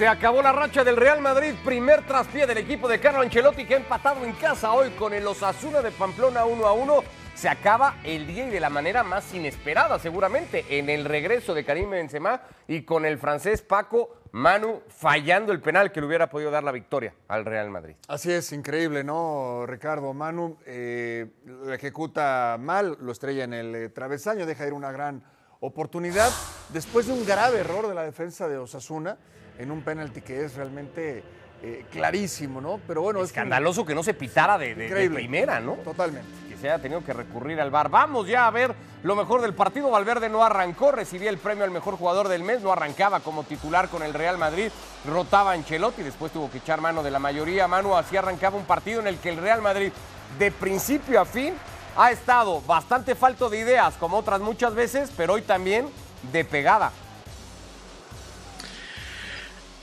Se acabó la racha del Real Madrid, primer traspié del equipo de Carlo Ancelotti que ha empatado en casa hoy con el Osasuna de Pamplona 1 a 1. Se acaba el día y de la manera más inesperada seguramente en el regreso de Karim Benzema y con el francés Paco Manu fallando el penal que le hubiera podido dar la victoria al Real Madrid. Así es, increíble, ¿no, Ricardo? Manu eh, lo ejecuta mal, lo estrella en el eh, travesaño, deja ir una gran oportunidad después de un grave error de la defensa de Osasuna en un penalti que es realmente eh, clarísimo, ¿no? Pero bueno, escandaloso que no se pitara de, de, primera, ¿no? Totalmente. Que se haya tenido que recurrir al bar. Vamos ya a ver lo mejor del partido. Valverde no arrancó, recibía el premio al mejor jugador del mes, no arrancaba como titular con el Real Madrid, rotaba Ancelotti, después tuvo que echar mano de la mayoría. Manu así arrancaba un partido en el que el Real Madrid, de principio a fin, ha estado bastante falto de ideas, como otras muchas veces, pero hoy también de pegada.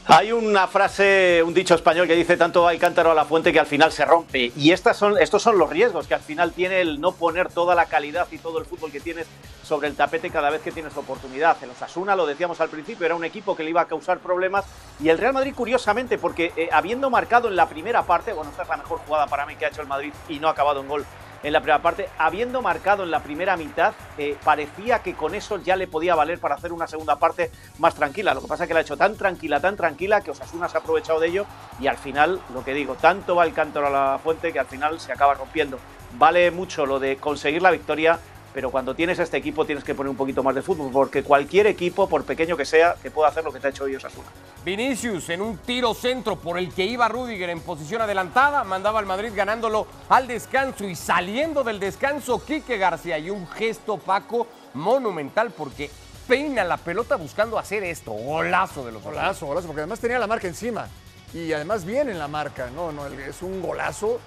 Hay una frase, un dicho español que dice tanto hay cántaro a la fuente que al final se rompe. Y estas son, estos son los riesgos que al final tiene el no poner toda la calidad y todo el fútbol que tienes sobre el tapete cada vez que tienes oportunidad. El Osasuna, lo decíamos al principio, era un equipo que le iba a causar problemas. Y el Real Madrid, curiosamente, porque eh, habiendo marcado en la primera parte, bueno, esta es la mejor jugada para mí que ha hecho el Madrid y no ha acabado en gol en la primera parte, habiendo marcado en la primera mitad, eh, parecía que con eso ya le podía valer para hacer una segunda parte más tranquila. Lo que pasa es que la ha hecho tan tranquila, tan tranquila, que Osasuna se ha aprovechado de ello y al final, lo que digo, tanto va el cántaro a la fuente que al final se acaba rompiendo. Vale mucho lo de conseguir la victoria, pero cuando tienes este equipo tienes que poner un poquito más de fútbol, porque cualquier equipo, por pequeño que sea, que pueda hacer lo que te ha hecho hoy Osasuna. Vinicius en un tiro centro por el que iba Rudiger en posición adelantada, mandaba al Madrid ganándolo al descanso y saliendo del descanso Quique García. Y un gesto Paco monumental porque peina la pelota buscando hacer esto, golazo de los Golazo, golazo, porque además tenía la marca encima. Y además bien en la marca, no, no, es un golazo,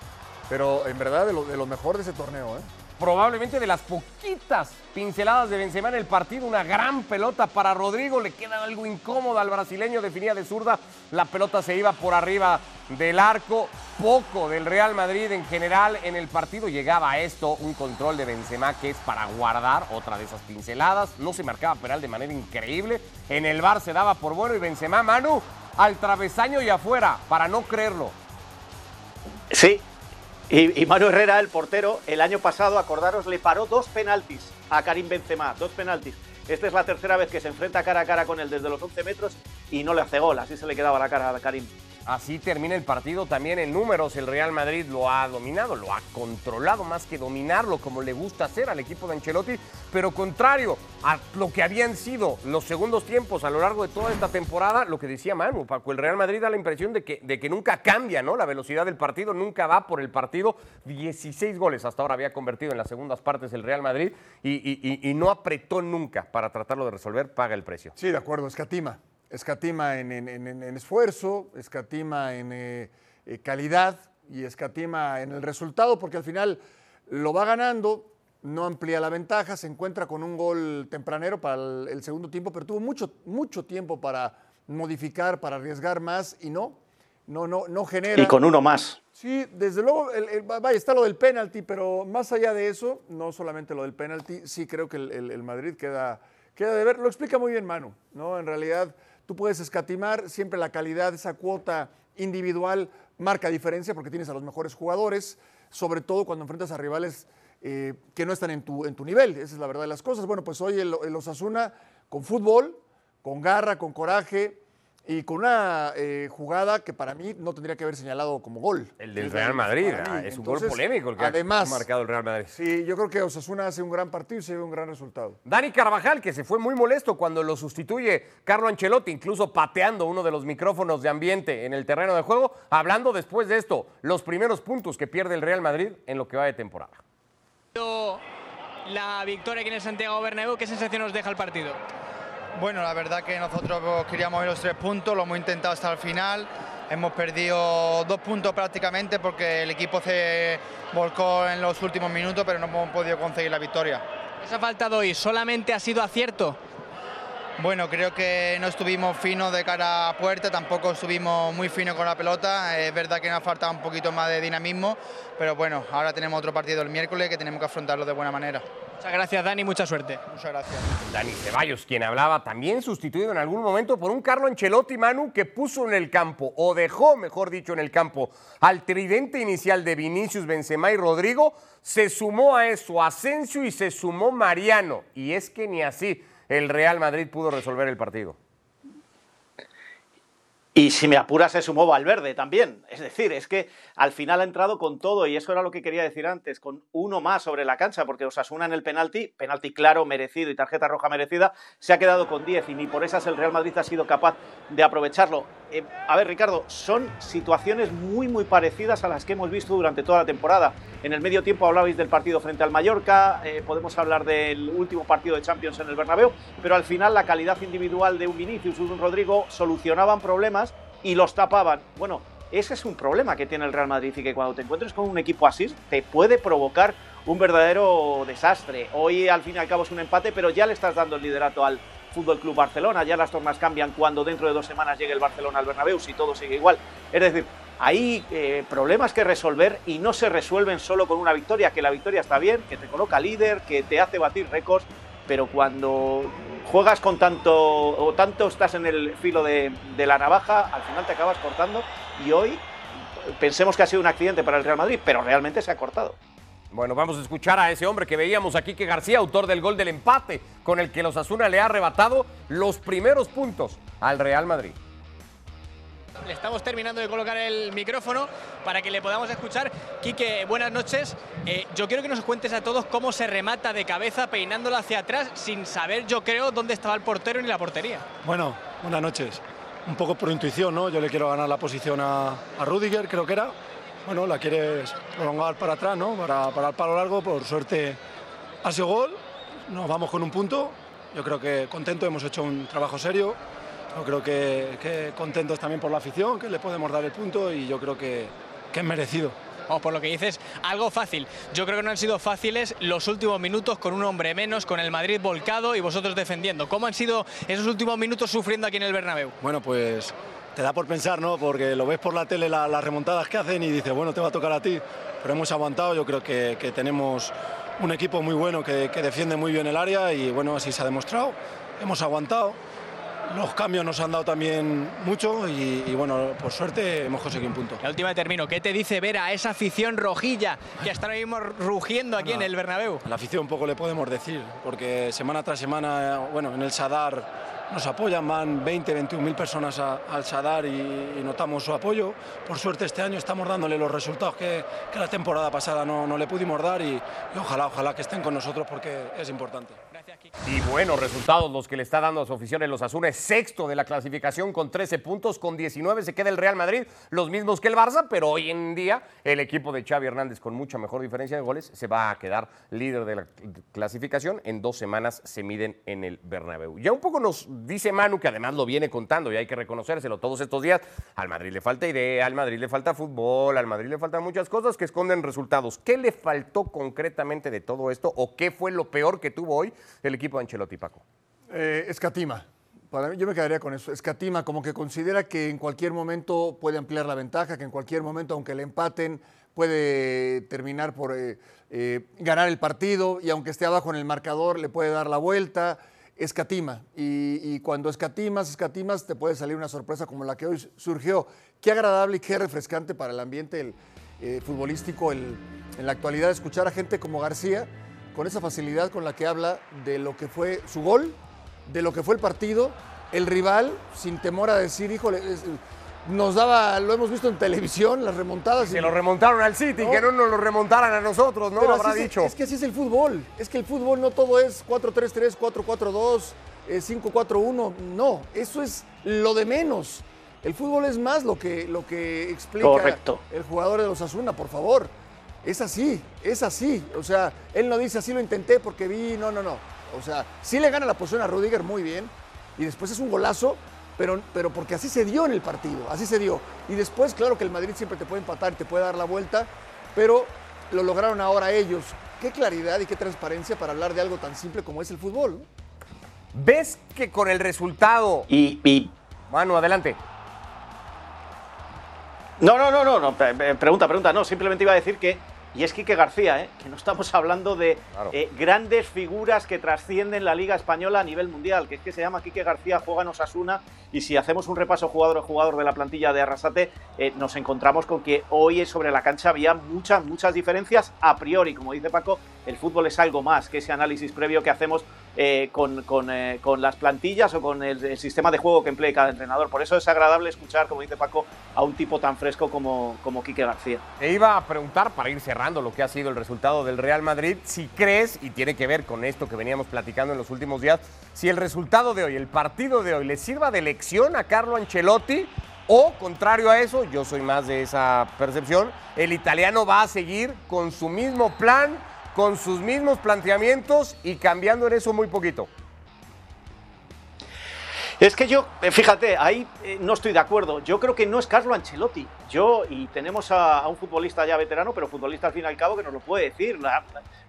pero en verdad de lo, de lo mejor de ese torneo, ¿eh? Probablemente de las poquitas pinceladas de Benzema en el partido, una gran pelota para Rodrigo, le queda algo incómoda al brasileño, definía de zurda, la pelota se iba por arriba del arco, poco del Real Madrid en general en el partido, llegaba a esto, un control de Benzema que es para guardar otra de esas pinceladas, no se marcaba penal de manera increíble, en el bar se daba por bueno y Benzema, Manu, al travesaño y afuera, para no creerlo. Sí, y, Mario Herrera, el portero, el año pasado, acordaros, le paró dos penaltis a Karim Benzema, dos penaltis. Esta es la tercera vez que se enfrenta cara a cara con él desde los 11 metros y no le hace gol, así se le quedaba la cara a Karim. Así termina el partido también en números. El Real Madrid lo ha dominado, lo ha controlado más que dominarlo como le gusta hacer al equipo de Ancelotti, pero contrario a lo que habían sido los segundos tiempos a lo largo de toda esta temporada, lo que decía Manu, Paco, el Real Madrid da la impresión de que, de que nunca cambia ¿no? la velocidad del partido, nunca va por el partido. 16 goles hasta ahora había convertido en las segundas partes el Real Madrid y, y no apretó nunca para tratarlo de resolver, paga el precio. Sí, de acuerdo, escatima escatima en, esfuerzo, escatima en eh, eh, calidad y escatima en el resultado, porque al final lo va ganando, no amplía la ventaja, se encuentra con un gol tempranero para el, segundo tiempo, pero tuvo mucho, mucho tiempo para modificar, para arriesgar más y no, no, no, no genera. Y con uno más. Sí, desde luego, vaya, está lo del penalti, pero más allá de eso, no solamente lo del penalti, sí creo que el, Madrid queda, queda de ver. Lo explica muy bien Manu, ¿no? En realidad Tú puedes escatimar, siempre la calidad, esa cuota individual marca diferencia porque tienes a los mejores jugadores, sobre todo cuando enfrentas a rivales eh, que no están en tu, en tu nivel. Esa es la verdad de las cosas. Bueno, pues hoy el Osasuna con fútbol, con garra, con coraje, y con una eh, jugada que para mí no tendría que haber señalado como gol. El del Real Madrid, ah, es un gol polémico el que además, ha marcado el Real Madrid. Sí, yo creo que Osasuna hace un gran partido y se ve un gran resultado. Dani Carvajal, que se fue muy molesto cuando lo sustituye Carlo Ancelotti, incluso pateando uno de los micrófonos de ambiente en el terreno de juego, hablando después de esto, los primeros puntos que pierde el Real Madrid en lo que va de temporada. La victoria aquí en el Santiago Bernabéu, ¿qué sensación nos deja el partido? Bueno, la verdad que nosotros queríamos ir los tres puntos, lo hemos intentado hasta el final. Hemos perdido dos puntos prácticamente porque el equipo se volcó en los últimos minutos, pero no hemos podido conseguir la victoria. ¿Qué ha faltado hoy? ¿Solamente ha sido acierto? Bueno, creo que no estuvimos finos de cara a puerta, tampoco estuvimos muy finos con la pelota. Es verdad que nos ha faltado un poquito más de dinamismo, pero bueno, ahora tenemos otro partido el miércoles que tenemos que afrontarlo de buena manera. Muchas gracias, Dani, mucha suerte. Muchas gracias. Dani Ceballos, quien hablaba, también sustituido en algún momento por un Carlo Ancelotti Manu que puso en el campo, o dejó, mejor dicho, en el campo, al tridente inicial de Vinicius, Benzema y Rodrigo. Se sumó a eso Asensio y se sumó Mariano. Y es que ni así el Real Madrid pudo resolver el partido. Y si me apura se sumó Valverde también. Es decir, es que al final ha entrado con todo y eso era lo que quería decir antes, con uno más sobre la cancha, porque Osasuna en el penalti, penalti claro, merecido y tarjeta roja merecida, se ha quedado con 10 y ni por esas el Real Madrid ha sido capaz de aprovecharlo. Eh, a ver, Ricardo, son situaciones muy, muy parecidas a las que hemos visto durante toda la temporada. En el medio tiempo hablabais del partido frente al Mallorca, eh, podemos hablar del último partido de Champions en el Bernabéu, pero al final la calidad individual de un Vinicius y un Rodrigo solucionaban problemas y los tapaban. Bueno, ese es un problema que tiene el Real Madrid y que cuando te encuentres con un equipo así te puede provocar un verdadero desastre. Hoy al fin y al cabo es un empate, pero ya le estás dando el liderato al Fútbol Club Barcelona. Ya las tornas cambian cuando dentro de dos semanas llegue el Barcelona al Bernabéu si todo sigue igual. Es decir, hay eh, problemas que resolver y no se resuelven solo con una victoria, que la victoria está bien, que te coloca líder, que te hace batir récords, pero cuando juegas con tanto o tanto estás en el filo de, de la navaja, al final te acabas cortando y hoy pensemos que ha sido un accidente para el Real Madrid, pero realmente se ha cortado. Bueno, vamos a escuchar a ese hombre que veíamos aquí, que García, autor del gol del empate, con el que los Asuna le ha arrebatado los primeros puntos al Real Madrid. Le estamos terminando de colocar el micrófono para que le podamos escuchar. Quique, buenas noches. Eh, yo quiero que nos cuentes a todos cómo se remata de cabeza peinándola hacia atrás sin saber, yo creo, dónde estaba el portero ni la portería. Bueno, buenas noches. Un poco por intuición, ¿no? Yo le quiero ganar la posición a, a Rudiger, creo que era. Bueno, la quieres prolongar para atrás, ¿no? Para, para el palo largo. Por suerte ha sido gol. Nos vamos con un punto. Yo creo que contento, hemos hecho un trabajo serio. Yo creo que, que contentos también por la afición, que le podemos dar el punto y yo creo que, que es merecido. Vamos, por lo que dices, algo fácil. Yo creo que no han sido fáciles los últimos minutos con un hombre menos, con el Madrid volcado y vosotros defendiendo. ¿Cómo han sido esos últimos minutos sufriendo aquí en el Bernabéu? Bueno, pues te da por pensar, ¿no? Porque lo ves por la tele la- las remontadas que hacen y dices, bueno, te va a tocar a ti. Pero hemos aguantado, yo creo que, que tenemos un equipo muy bueno que, que defiende muy bien el área y bueno, así se ha demostrado. Hemos aguantado. Los cambios nos han dado también mucho y, y, bueno, por suerte hemos conseguido un punto. La última de termino, ¿qué te dice ver a esa afición rojilla que está ahora mismo rugiendo aquí en el Bernabéu? A la afición poco le podemos decir, porque semana tras semana, bueno, en el Sadar nos apoyan, van 20, 21 mil personas a- al Sadar y, y notamos su apoyo. Por suerte este año estamos dándole los resultados que, que la temporada pasada no, no le pudimos dar y, y ojalá, ojalá que estén con nosotros porque es importante. Y buenos resultados los que le está dando a su afición en los Azules. Sexto de la clasificación con 13 puntos, con 19 se queda el Real Madrid, los mismos que el Barça, pero hoy en día el equipo de Xavi Hernández con mucha mejor diferencia de goles se va a quedar líder de la clasificación. En dos semanas se miden en el Bernabéu. Ya un poco nos dice Manu, que además lo viene contando y hay que reconocérselo todos estos días, al Madrid le falta idea, al Madrid le falta fútbol, al Madrid le faltan muchas cosas que esconden resultados. ¿Qué le faltó concretamente de todo esto o qué fue lo peor que tuvo hoy el equipo de Ancelotti, Paco? Eh, escatima. Para mí, yo me quedaría con eso. Escatima, como que considera que en cualquier momento puede ampliar la ventaja, que en cualquier momento, aunque le empaten, puede terminar por eh, eh, ganar el partido y aunque esté abajo en el marcador, le puede dar la vuelta. Escatima. Y, y cuando escatimas, escatimas, te puede salir una sorpresa como la que hoy surgió. Qué agradable y qué refrescante para el ambiente el, futbolístico el- en la actualidad escuchar a gente como García con esa facilidad con la que habla de lo que fue su gol, de lo que fue el partido, el rival, sin temor a decir, híjole, es- nos daba, lo hemos visto en televisión, las remontadas. Se y- lo remontaron al City, No. que no nos lo remontaran a nosotros, ¿no? pero Habrá dicho. es que así es el fútbol. Es que el fútbol no todo es 4-3-3, 4-4-2, eh, 5-4-1. No, eso es lo de menos. El fútbol es más lo que, lo que explica Correcto. el jugador de los Asuna, por favor. Es así, es así. O sea, él no dice así lo intenté porque vi, no, no, no. O sea, sí le gana la posición a Rudiger muy bien y después es un golazo, pero, pero porque así se dio en el partido, así se dio. Y después, claro que el Madrid siempre te puede empatar y te puede dar la vuelta, pero lo lograron ahora ellos. Qué claridad y qué transparencia para hablar de algo tan simple como es el fútbol. ¿no? ¿Ves que con el resultado... Y, y Manu, adelante. No, no, no, no, no, pre- pre- pregunta, pregunta, no, simplemente iba a decir que y es Quique García, ¿eh? que no estamos hablando de eh, grandes figuras que trascienden la Liga Española a nivel mundial, que es que se llama Quique García, juega en Osasuna, y si hacemos un repaso jugador a jugador de la plantilla de Arrasate, eh, nos encontramos con que hoy sobre la cancha había muchas, muchas diferencias a priori. Como dice Paco, el fútbol es algo más que ese análisis previo que hacemos con, con, las plantillas o con el, sistema de juego que emplee cada entrenador. Por eso es agradable escuchar, como dice Paco, a un tipo tan fresco como, como Quique García. E iba a preguntar, para ir cerrando, lo que ha sido el resultado del Real Madrid, si crees, y tiene que ver con esto que veníamos platicando en los últimos días, si el resultado de hoy, el partido de hoy, le sirva de lección a Carlo Ancelotti o, contrario a eso, yo soy más de esa percepción, el italiano va a seguir con su mismo plan, con sus mismos planteamientos y cambiando en eso muy poquito. Es que yo, eh, fíjate, ahí eh, no estoy de acuerdo. Yo creo que no es Carlo Ancelotti. Yo, y tenemos a, un futbolista ya veterano, pero futbolista al fin y al cabo que nos lo puede decir.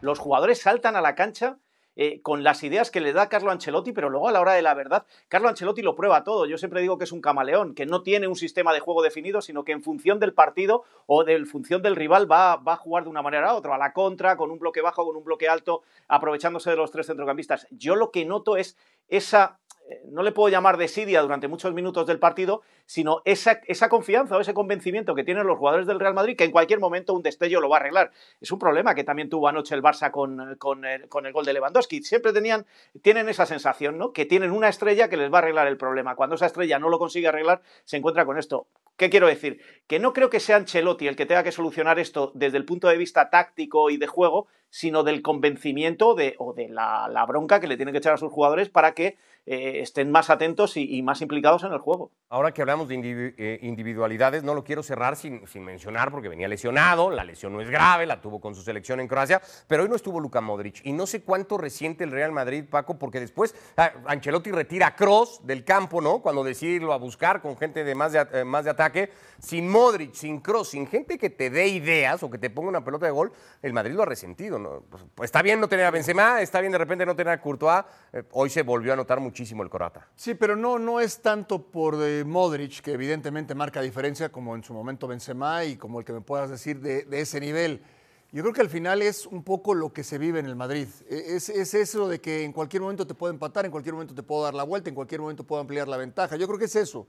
los jugadores saltan a la cancha eh, con las ideas que le da Carlo Ancelotti, pero luego a la hora de la verdad, Carlo Ancelotti lo prueba todo. Yo siempre digo que es un camaleón, que no tiene un sistema de juego definido, sino que en función del partido o de función del rival va, va a jugar de una manera a otra, a la contra, con un bloque bajo, con un bloque alto, aprovechándose de los tres centrocampistas. Yo lo que noto es esa no le puedo llamar desidia durante muchos minutos del partido, sino esa, esa, confianza o ese convencimiento que tienen los jugadores del Real Madrid que en cualquier momento un destello lo va a arreglar. Es un problema que también tuvo anoche el Barça con, con, el, gol de Lewandowski. Siempre tenían, tienen esa sensación, ¿no? Que tienen una estrella que les va a arreglar el problema. Cuando esa estrella no lo consigue arreglar, se encuentra con esto. ¿Qué quiero decir? Que no creo que sea Ancelotti el que tenga que solucionar esto desde el punto de vista táctico y de juego, sino del convencimiento de, o de la, bronca que le tienen que echar a sus jugadores para que eh, estén más atentos y, más implicados en el juego. Ahora que hablamos de eh, individualidades, no lo quiero cerrar sin, mencionar porque venía lesionado, la lesión no es grave, la tuvo con su selección en Croacia, pero hoy no estuvo Luka Modric y no sé cuánto resiente el Real Madrid, Paco, porque después ah, Ancelotti retira Cross del campo, ¿no? Cuando decide a buscar con gente de más de, eh, más de ataque, sin Modric, sin Cross, sin gente que te dé ideas o que te ponga una pelota de gol, el Madrid lo ha resentido, ¿no? Pues, está bien no tener a Benzema, está bien de repente no tener a Courtois, hoy se volvió a notar muchísimo el Corata. Sí, pero no, no es tanto por de Modric, que evidentemente marca diferencia, como en su momento Benzema y como el que me puedas decir de, ese nivel. Yo creo que al final es un poco lo que se vive en el Madrid. E, es, es, eso de que en cualquier momento te puedo empatar, en cualquier momento te puedo dar la vuelta, en cualquier momento puedo ampliar la ventaja. Yo creo que es eso.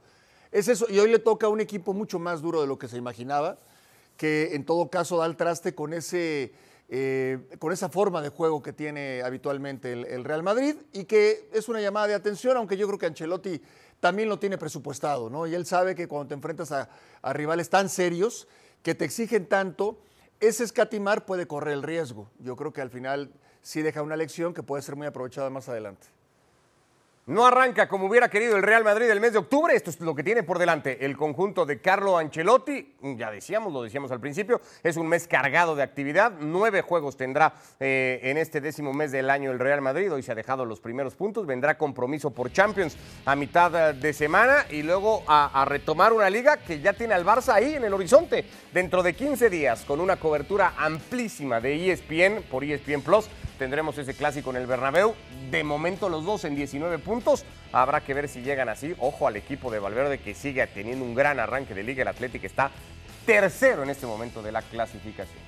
Es eso. Y hoy le toca a un equipo mucho más duro de lo que se imaginaba, que en todo caso da el traste con ese eh, con esa forma de juego que tiene habitualmente el, Real Madrid y que es una llamada de atención, aunque yo creo que Ancelotti también lo tiene presupuestado, ¿no? Y él sabe que cuando te enfrentas a, rivales tan serios, que te exigen tanto, ese escatimar puede correr el riesgo. Yo creo que al final sí deja una lección que puede ser muy aprovechada más adelante. No arranca como hubiera querido el Real Madrid el mes de octubre. Esto es lo que tiene por delante el conjunto de Carlo Ancelotti. Ya decíamos, lo decíamos al principio, es un mes cargado de actividad. Nueve juegos tendrá eh, en este décimo mes del año el Real Madrid. Hoy se ha dejado los primeros puntos. Vendrá compromiso por Champions a mitad de semana y luego a, a retomar una liga que ya tiene al Barça ahí en el horizonte. Dentro de 15 días, con una cobertura amplísima de ESPN por ESPN Plus tendremos ese clásico en el Bernabéu. De momento los dos en 19 puntos. Habrá que ver si llegan así. Ojo al equipo de Valverde que sigue teniendo un gran arranque de liga. El Atlético está tercero en este momento de la clasificación.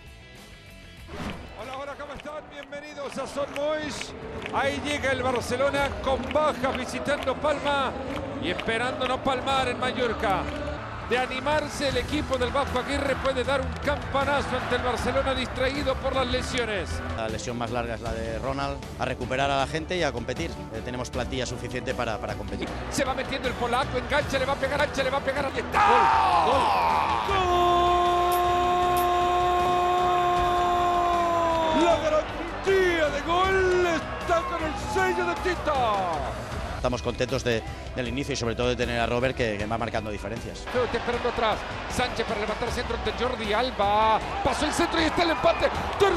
Hola, hola, ¿cómo están? Bienvenidos a Son Mois. Ahí llega el Barcelona con bajas visitando Palma y esperando no palmar en Mallorca de animarse, el equipo del Bajo Aguirre puede dar un campanazo ante el Barcelona distraído por las lesiones. La lesión más larga es la de Ronald, a recuperar a la gente y a competir. Eh, tenemos plantilla suficiente para, para, competir. Se va metiendo el polaco, engancha, le va a pegar, ancha, le va a pegar. ¡Ahí está! ¡Gol! ¡Gol! La garantía de gol está con el sello de Tita estamos contentos del inicio y sobre todo de tener a Robert que, va marcando diferencias. esperando atrás. Sánchez para levantar centro ante Jordi Alba. Pasó el centro y está el empate. Ter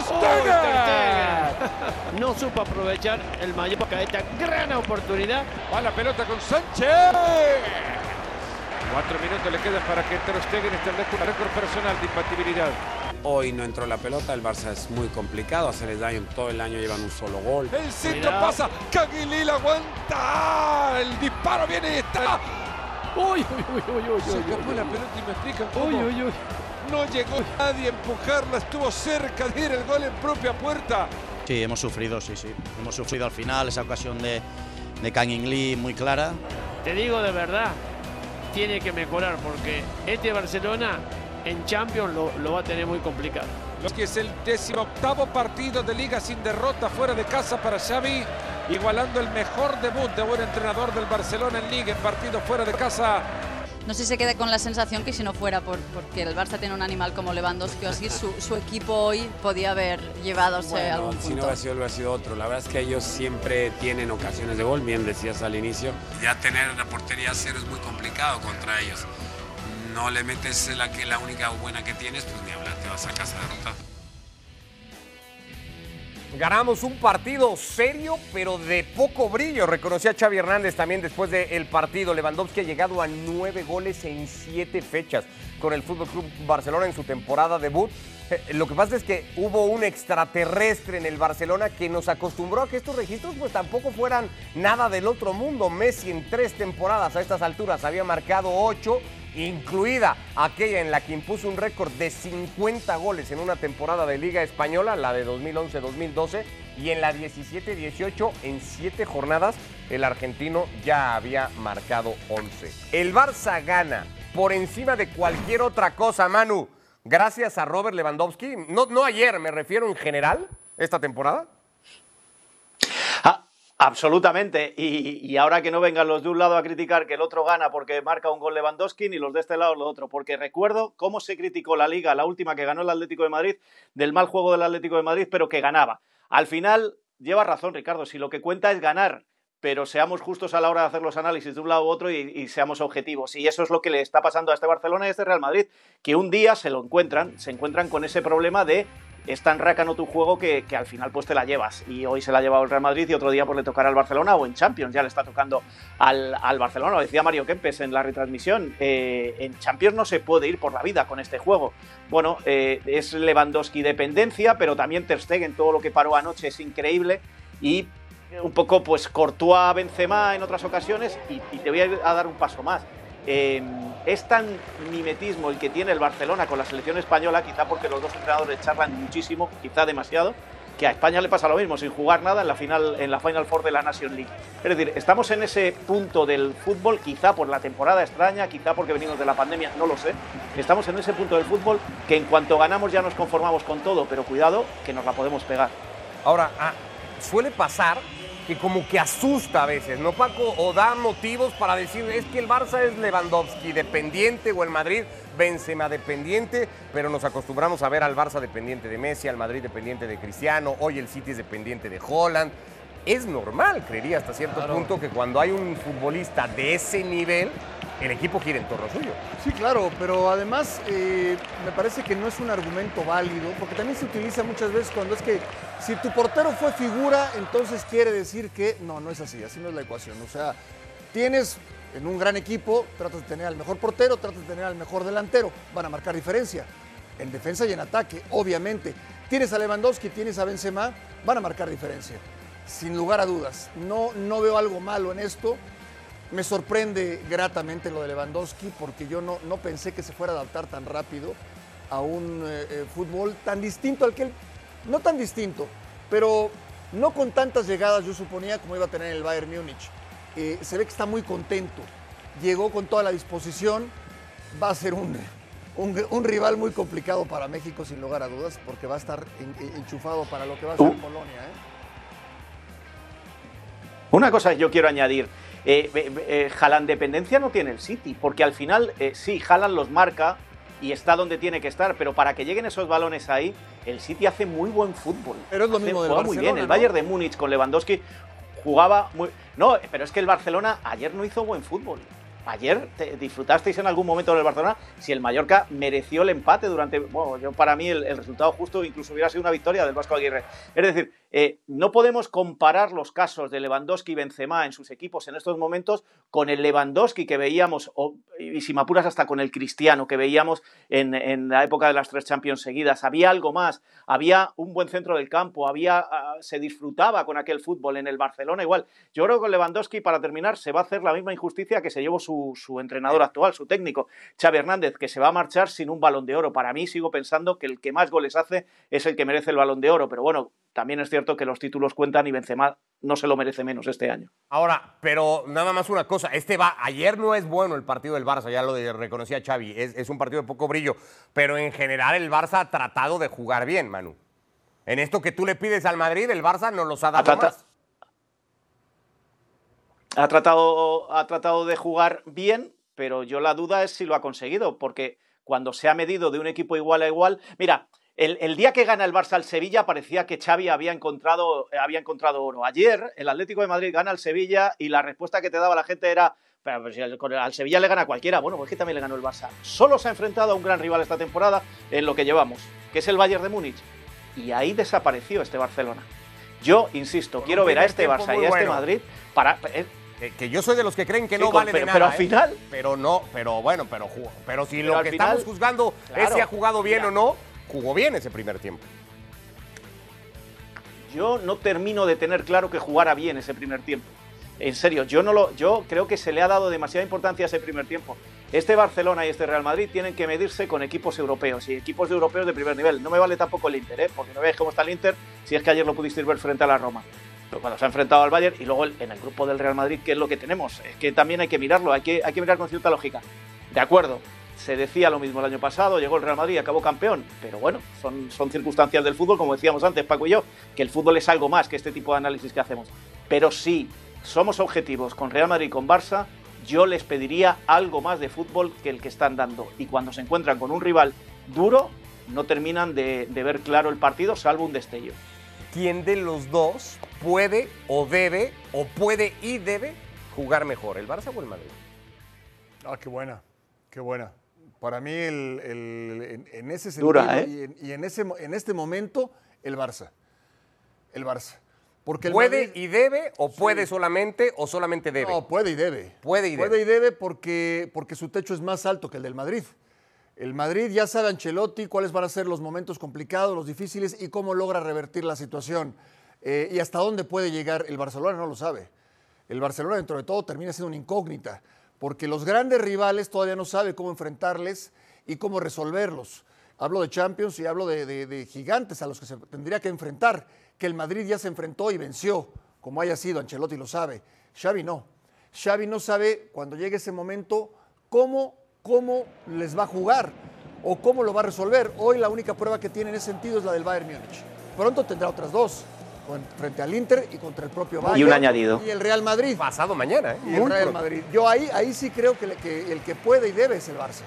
no supo aprovechar el Mallorca esta gran oportunidad. Va la pelota con Sánchez. Cuatro minutos le quedan para que Ter Stegen establezca un récord personal de impatibilidad. Hoy no entró la pelota, el Barça es muy complicado hacerle daño. Todo el año llevan un solo gol. El centro pasa, Caguilil aguanta. El disparo viene y está. Uy, uy, uy, uy, uy. Se escapó la pelota y me explican cómo. Uy, uy, uy. No llegó nadie a empujarla, estuvo cerca de ir el gol en propia puerta. Sí, hemos sufrido, sí, sí. Hemos sufrido al final esa ocasión de, de Kang In Lee muy clara. Te digo de verdad, tiene que mejorar porque este Barcelona en Champions lo, lo va a tener muy complicado. Lo que es el decimoctavo partido de liga sin derrota fuera de casa para Xavi, igualando el mejor debut de buen entrenador del Barcelona en liga en partido fuera de casa. No sé si se queda con la sensación que si no fuera por, porque el Barça tiene un animal como Lewandowski o así, su, su equipo hoy podía haber llevado Bueno, algún si no punto. hubiera sido, hubiera sido otro. La verdad es que ellos siempre tienen ocasiones de gol, bien decías al inicio. Ya tener la portería a cero es muy complicado contra ellos. No le metes la, que, la única buena que tienes, pues ni hablar, te vas a casa derrotado. Ganamos un partido serio, pero de poco brillo. Reconocía Xavi Hernández también después del partido. Lewandowski ha llegado a nueve goles en siete fechas con el Fútbol Club Barcelona en su temporada debut. Eh, Lo que pasa es que hubo un extraterrestre en el Barcelona que nos acostumbró a que estos registros pues tampoco fueran nada del otro mundo. Messi en tres temporadas a estas alturas había marcado ocho incluida aquella en la que impuso un récord de 50 goles en una temporada de Liga Española, la de 2011-2012, y en la 17-18, en siete jornadas, el argentino ya había marcado 11. El Barça gana por encima de cualquier otra cosa, Manu, gracias a Robert Lewandowski, no, no ayer, me refiero en general, esta temporada. Absolutamente. Y, y ahora que no vengan los de un lado a criticar que el otro gana porque marca un gol Lewandowski, ni los de este lado lo otro. Porque recuerdo cómo se criticó la liga, la última que ganó el Atlético de Madrid, del mal juego del Atlético de Madrid, pero que ganaba. Al final, lleva razón, Ricardo, si lo que cuenta es ganar. Pero seamos justos a la hora de hacer los análisis de un lado u otro y, y seamos objetivos. Y eso es lo que le está pasando a este Barcelona y a este Real Madrid, que un día se lo encuentran, se encuentran con ese problema de es tan rácano tu juego que, al final pues te la llevas. Y hoy se la ha llevado el Real Madrid y otro día pues le tocará al Barcelona o en Champions ya le está tocando al, al Barcelona. Lo decía Mario Kempes en la retransmisión. Eh, en Champions no se puede ir por la vida con este juego. Bueno, eh, es Lewandowski dependencia, pero también Ter Stegen, todo lo que paró anoche es increíble. Y un poco pues Courtois, Benzema en otras ocasiones. Y, y te voy a dar un paso más. Eh, es tan mimetismo el que tiene el Barcelona con la selección española, quizá porque los dos entrenadores charlan muchísimo, quizá demasiado, que a España le pasa lo mismo, sin jugar nada en la final, en la Final Four de la Nation League. Es decir, estamos en ese punto del fútbol, quizá por la temporada extraña, quizá porque venimos de la pandemia, no lo sé. Estamos en ese punto del fútbol que en cuanto ganamos ya nos conformamos con todo, pero cuidado que nos la podemos pegar. Ahora, ah, suele pasar que como que asusta a veces, ¿no, Paco? O da motivos para decir, es que el Barça es Lewandowski dependiente o el Madrid Benzema dependiente, pero nos acostumbramos a ver al Barça dependiente de Messi, al Madrid dependiente de Cristiano, hoy el City es dependiente de Holland. Es normal, creería hasta cierto claro. punto, que cuando hay un futbolista de ese nivel, el equipo gira en torno suyo. Sí, claro, pero además eh, me parece que no es un argumento válido, porque también se utiliza muchas veces cuando es que si tu portero fue figura, entonces quiere decir que no, no es así, así no es la ecuación. O sea, tienes en un gran equipo, tratas de tener al mejor portero, tratas de tener al mejor delantero, van a marcar diferencia. En defensa y en ataque, obviamente. Tienes a Lewandowski, tienes a Benzema, van a marcar diferencia. Sin lugar a dudas. No, no veo algo malo en esto. Me sorprende gratamente lo de Lewandowski porque yo no, no pensé que se fuera a adaptar tan rápido a un eh, eh, fútbol tan distinto al que él, no tan distinto, pero no con tantas llegadas yo suponía como iba a tener el Bayern Múnich. Eh, se ve que está muy contento, llegó con toda la disposición, va a ser un, un, un, rival muy complicado para México sin lugar a dudas porque va a estar en, enchufado para lo que va a ser uh. Polonia. Una cosa que yo quiero añadir. Eh, eh, Haaland dependencia no tiene el City, porque al final eh, sí, Haaland los marca y está donde tiene que estar, pero para que lleguen esos balones ahí, el City hace muy buen fútbol. Pero es lo mismo juega muy bien. El ¿no? Bayern de Múnich con Lewandowski jugaba muy. No, pero es que el Barcelona ayer no hizo buen fútbol. Ayer te, disfrutasteis en algún momento del Barcelona si el Mallorca mereció el empate durante. Bueno, yo para mí el, el, resultado justo incluso hubiera sido una victoria del Vasco Aguirre. Es decir, eh, no podemos comparar los casos de Lewandowski y Benzema en sus equipos en estos momentos con el Lewandowski que veíamos, o, y si me apuras hasta con el Cristiano que veíamos en, la época de las tres Champions seguidas. Había algo más, había un buen centro del campo, había, uh, se disfrutaba con aquel fútbol en el Barcelona igual. Yo creo que con Lewandowski, para terminar, se va a hacer la misma injusticia que se llevó su, su entrenador actual, su técnico, Xavi Hernández, que se va a marchar sin un balón de oro. Para mí sigo pensando que el que más goles hace es el que merece el balón de oro, pero bueno, también es cierto que los títulos cuentan y Benzema no se lo merece menos este año. Ahora, pero nada más una cosa, este va, ayer no es bueno el partido del Barça, ya lo de, reconocía Xavi, es, es, un partido de poco brillo, pero en general el Barça ha tratado de jugar bien, Manu. En esto que tú le pides al Madrid, el Barça no los ha dado ha más. Ha tratado, ha tratado de jugar bien, pero yo la duda es si lo ha conseguido, porque cuando se ha medido de un equipo igual a igual, mira, el, el, día que gana el Barça al Sevilla parecía que Xavi había encontrado, había encontrado oro. Ayer el Atlético de Madrid gana al Sevilla y la respuesta que te daba la gente era, pero, pero si al, al, Sevilla le gana cualquiera, bueno, pues que también le ganó el Barça. Solo se ha enfrentado a un gran rival esta temporada en lo que llevamos, que es el Bayern de Múnich. Y ahí desapareció este Barcelona. Yo, insisto, quiero ver a este Barça y a este bueno. Madrid para... Eh, que, que, yo soy de los que creen que sí, no vale pero, de nada. Pero al ¿eh? final. Pero no, pero bueno, pero, pero si pero lo que final, estamos juzgando claro, es si ha jugado bien mira, o no, jugó bien ese primer tiempo. Yo no termino de tener claro que jugara bien ese primer tiempo. En serio, yo no lo, yo creo que se le ha dado demasiada importancia a ese primer tiempo. Este Barcelona y este Real Madrid tienen que medirse con equipos europeos y equipos europeos de primer nivel. No me vale tampoco el Inter, ¿eh? porque no veáis cómo está el Inter si es que ayer lo pudisteis ver frente a la Roma. Pero cuando se ha enfrentado al Bayern y luego en el grupo del Real Madrid, ¿qué es lo que tenemos? Es que también hay que mirarlo, hay que, hay que mirar con cierta lógica. De acuerdo, se decía lo mismo el año pasado, llegó el Real Madrid y acabó campeón, pero bueno, son, son circunstancias del fútbol, como decíamos antes, Paco y yo, que el fútbol es algo más que este tipo de análisis que hacemos. Pero sí, somos objetivos con Real Madrid y con Barça, yo les pediría algo más de fútbol que el que están dando. Y cuando se encuentran con un rival duro, no terminan de, de ver claro el partido, salvo un destello. ¿Quién de los dos puede o debe, o puede y debe jugar mejor, el Barça o el Madrid? Ah, qué buena, qué buena. Para mí, el, el, en, en, ese sentido Dura, ¿eh? y, en, y en, ese, en este momento, el Barça. El Barça. Porque el ¿Puede Madrid, y debe o puede sí. solamente o solamente debe? No, puede y debe. Puede y debe. Puede y debe porque, porque su techo es más alto que el del Madrid. El Madrid ya sabe Ancelotti cuáles van a ser los momentos complicados, los difíciles y cómo logra revertir la situación. Eh, y hasta dónde puede llegar el Barcelona no lo sabe. El Barcelona, dentro de todo, termina siendo una incógnita, porque los grandes rivales todavía no sabe cómo enfrentarles y cómo resolverlos. Hablo de Champions y hablo de, gigantes a los que se tendría que enfrentar, que el Madrid ya se enfrentó y venció, como haya sido, Ancelotti lo sabe. Xavi no. Xavi no sabe cuando llegue ese momento cómo cómo les va a jugar o cómo lo va a resolver. Hoy la única prueba que tiene en ese sentido es la del Bayern Múnich. Pronto tendrá otras dos, frente al Inter y contra el propio Bayern. Y un añadido. Y el Real Madrid. Pasado mañana, ¿eh? Y el Real Madrid. Yo ahí, ahí sí creo que, que, el que puede y debe es el Barça.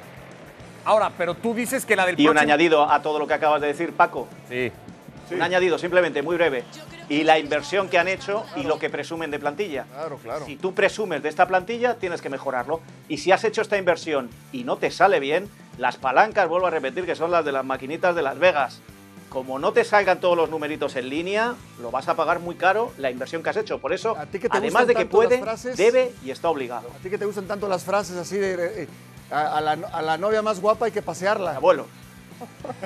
Ahora, pero tú dices que la del Y próximo... un añadido a todo lo que acabas de decir, Paco. Sí. sí. Un añadido, simplemente, muy breve y la inversión que han hecho claro. y lo que presumen de plantilla. Claro, claro. Si tú presumes de esta plantilla, tienes que mejorarlo. Y si has hecho esta inversión y no te sale bien, las palancas, vuelvo a repetir, que son las de las maquinitas de Las Vegas. Como no te salgan todos los numeritos en línea, lo vas a pagar muy caro la inversión que has hecho. Por eso, además de que puede, frases, debe y está obligado. A ti que te gustan tanto las frases así de... Eh, a, a, la, a, la, novia más guapa hay que pasearla. Abuelo.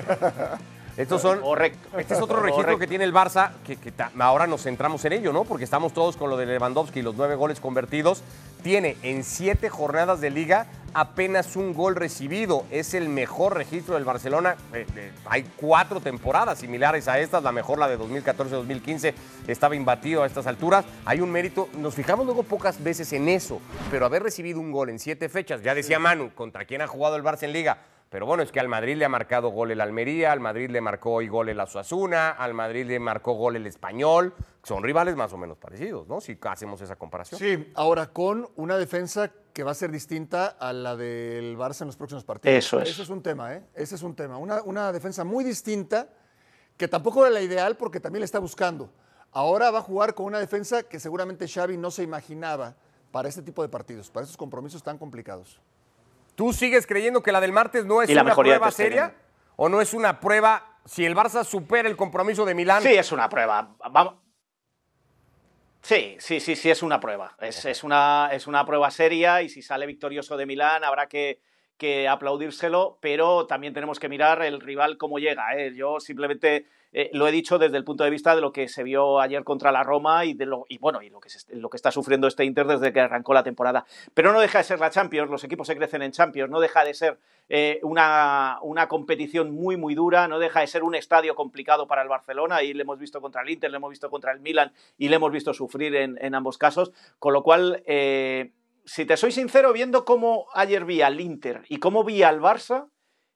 Estos son, Correcto. Este es otro registro Correcto. que tiene el Barça, que, que ahora nos centramos en ello, ¿no? Porque estamos todos con lo de Lewandowski y los nueve goles convertidos. Tiene en siete jornadas de liga apenas un gol recibido. Es el mejor registro del Barcelona. Eh, eh, hay cuatro temporadas similares a estas. La mejor, la de 2014-2015, estaba imbatido a estas alturas. Hay un mérito. Nos fijamos luego pocas veces en eso, pero haber recibido un gol en siete fechas, ya decía Manu, ¿contra quién ha jugado el Barça en liga? Pero bueno, es que al Madrid le ha marcado gol el Almería, al Madrid le marcó hoy gol el Asuna, al Madrid le marcó gol el Español. Son rivales más o menos parecidos, ¿no? Si hacemos esa comparación. Sí, ahora con una defensa que va a ser distinta a la del Barça en los próximos partidos. Eso es. Ese es un tema, ¿eh? Ese es un tema. Una, una defensa muy distinta, que tampoco era la ideal porque también le está buscando. Ahora va a jugar con una defensa que seguramente Xavi no se imaginaba para este tipo de partidos, para estos compromisos tan complicados. ¿Tú sigues creyendo que la del martes no es una prueba seria? ¿O no es una prueba Si el Barça supera el compromiso de Milán. Sí, es una prueba. Vamos. Sí, sí, sí, sí, es una prueba. Es, es, una, es una prueba seria y si sale victorioso de Milán habrá que, que aplaudírselo, pero también tenemos que mirar el rival cómo llega. ¿eh? Yo simplemente eh, lo he dicho desde el punto de vista de lo que se vio ayer contra la Roma y de lo, y bueno, y lo que, lo que está sufriendo este Inter desde que arrancó la temporada. Pero no deja de ser la Champions, los equipos se crecen en Champions, no deja de ser eh, una, una, competición muy, muy dura, no deja de ser un estadio complicado para el Barcelona, y le hemos visto contra el Inter, le hemos visto contra el Milan y le hemos visto sufrir en, en ambos casos, con lo cual si te soy sincero, viendo cómo ayer vi al Inter y cómo vi al Barça,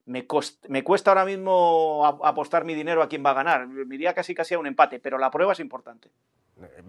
me, me cuesta ahora mismo apostar mi dinero a quién va a ganar. Me iría casi casi a un empate, pero la prueba es importante.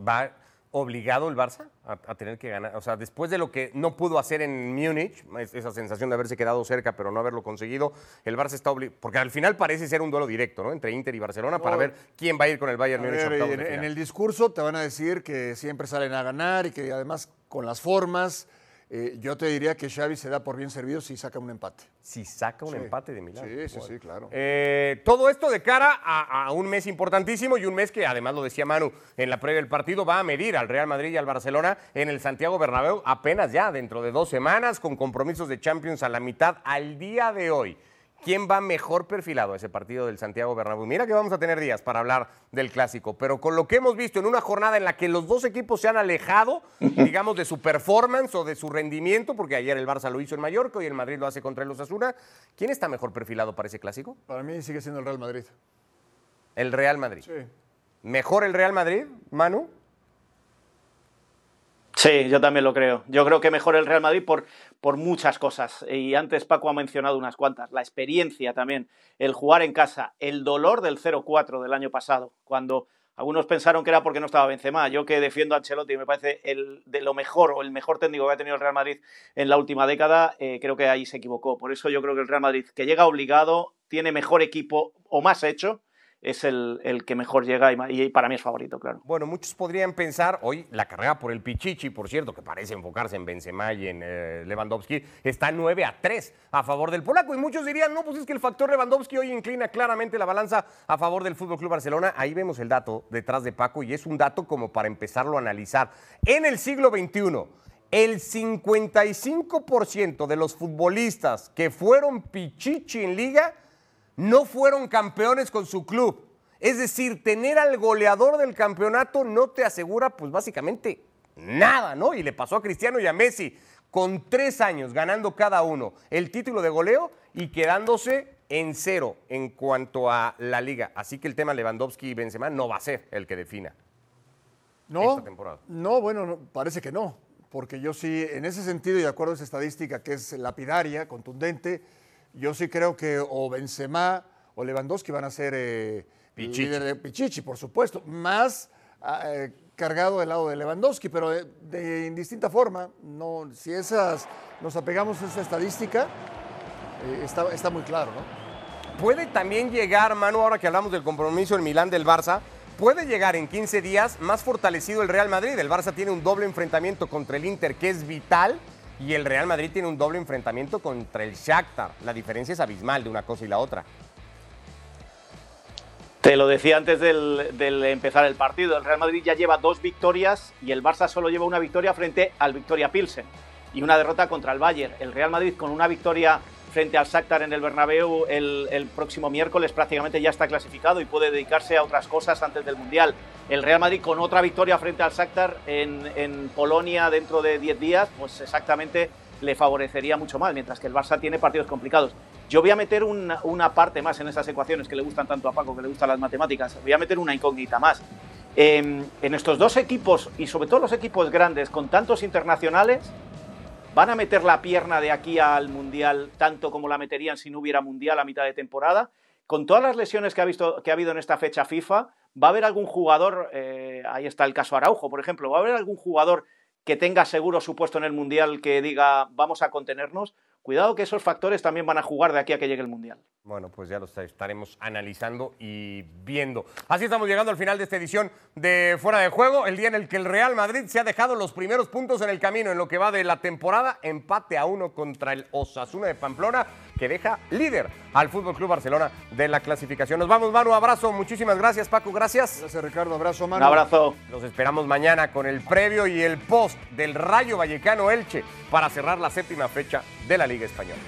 Va obligado el Barça a, tener que ganar. O sea, después de lo que no pudo hacer en Múnich, esa sensación de haberse quedado cerca pero no haberlo conseguido, el Barça está obligado. Porque al final parece ser un duelo directo, ¿no? Entre Inter y Barcelona para ver quién va a ir con el Bayern Múnich. En, en el discurso te van a decir que siempre salen a ganar y que además con las formas. Eh, yo te diría que Xavi se da por bien servido si saca un empate. Si saca un empate de Milán. Sí, sí, sí, claro. Eh, todo esto de cara a, un mes importantísimo y un mes que, además lo decía Manu en la previa del partido, va a medir al Real Madrid y al Barcelona en el Santiago Bernabéu apenas ya dentro de dos semanas con compromisos de Champions a la mitad al día de hoy. ¿Quién va mejor perfilado a ese partido del Santiago Bernabéu? Mira que vamos a tener días para hablar del clásico, pero con lo que hemos visto en una jornada en la que los dos equipos se han alejado, digamos, de su performance o de su rendimiento, porque ayer el Barça lo hizo en Mallorca y el Madrid lo hace contra el Osasuna, ¿quién está mejor perfilado para ese clásico? Para mí sigue siendo el Real Madrid. El Real Madrid. Sí. ¿Mejor el Real Madrid, Manu? Sí, yo también lo creo. Yo creo que mejor el Real Madrid por, por muchas cosas. Y antes Paco ha mencionado unas cuantas. La experiencia también, el jugar en casa, el dolor del 0-4 del año pasado, cuando algunos pensaron que era porque no estaba Benzema. Yo que defiendo a Ancelotti, me parece el de lo mejor o el mejor técnico que ha tenido el Real Madrid en la última década, eh, creo que ahí se equivocó. Por eso yo creo que el Real Madrid, que llega obligado, tiene mejor equipo o más hecho, es el, que mejor llega y, para mí es favorito, claro. Bueno, muchos podrían pensar, hoy la carrera por el Pichichi, por cierto, que parece enfocarse en Benzema y en eh, Lewandowski, está 9 a 3 a favor del polaco. Y muchos dirían, no, pues es que el factor Lewandowski hoy inclina claramente la balanza a favor del Fútbol Club Barcelona. Ahí vemos el dato detrás de Paco y es un dato como para empezarlo a analizar. En el siglo XXI, el 55% de los futbolistas que fueron Pichichi en liga no fueron campeones con su club. Es decir, tener al goleador del campeonato no te asegura, pues básicamente nada, ¿no? Y le pasó a Cristiano y a Messi, con tres años ganando cada uno el título de goleo y quedándose en cero en cuanto a la liga. Así que el tema Lewandowski y Benzema no va a ser el que defina no, esta temporada. No, bueno, parece que no, porque yo sí, en ese sentido, y de acuerdo a esa estadística que es lapidaria, contundente, yo sí creo que o Benzema o Lewandowski van a ser eh, líder de Pichichi, por supuesto, más ah, eh, cargado del lado de Lewandowski, pero de, indistinta forma. No, si esas nos apegamos a esa estadística, eh, está, está muy claro, ¿no? Puede también llegar, Manu, ahora que hablamos del compromiso en Milán del Barça, puede llegar en 15 días más fortalecido el Real Madrid. El Barça tiene un doble enfrentamiento contra el Inter que es vital y el Real Madrid tiene un doble enfrentamiento contra el Shakhtar. La diferencia es abismal de una cosa y la otra. Te lo decía antes del, empezar el partido. El Real Madrid ya lleva dos victorias y el Barça solo lleva una victoria frente al Victoria Pilsen y una derrota contra el Bayern. El Real Madrid con una victoria frente al Shakhtar en el Bernabéu el, el, próximo miércoles prácticamente ya está clasificado y puede dedicarse a otras cosas antes del Mundial. El Real Madrid con otra victoria frente al Shakhtar en, en Polonia dentro de 10 días, pues exactamente le favorecería mucho más, mientras que el Barça tiene partidos complicados. Yo voy a meter una, una, parte más en esas ecuaciones que le gustan tanto a Paco, que le gustan las matemáticas. Voy a meter una incógnita más. en estos dos equipos, y sobre todo los equipos grandes, con tantos internacionales, ¿Van a meter la pierna de aquí al Mundial tanto como la meterían si no hubiera Mundial a mitad de temporada? Con todas las lesiones que ha, visto, que ha habido en esta fecha FIFA, ¿va a haber algún jugador, eh, ahí está el caso Araujo, por ejemplo, ¿va a haber algún jugador que tenga seguro su puesto en el Mundial que diga vamos a contenernos? Cuidado que esos factores también van a jugar de aquí a que llegue el Mundial. Bueno, pues ya lo estaremos analizando y viendo. Así estamos llegando al final de esta edición de Fuera de Juego, el día en el que el Real Madrid se ha dejado los primeros puntos en el camino en lo que va de la temporada, empate a uno contra el Osasuna de Pamplona, que deja líder al Fútbol Club Barcelona de la clasificación. Nos vamos, Manu, abrazo, muchísimas gracias, Paco, gracias. Gracias, Ricardo, abrazo, Manu. Un abrazo. Los esperamos mañana con el previo y el post del Rayo Vallecano Elche para cerrar la séptima fecha de la Liga Española.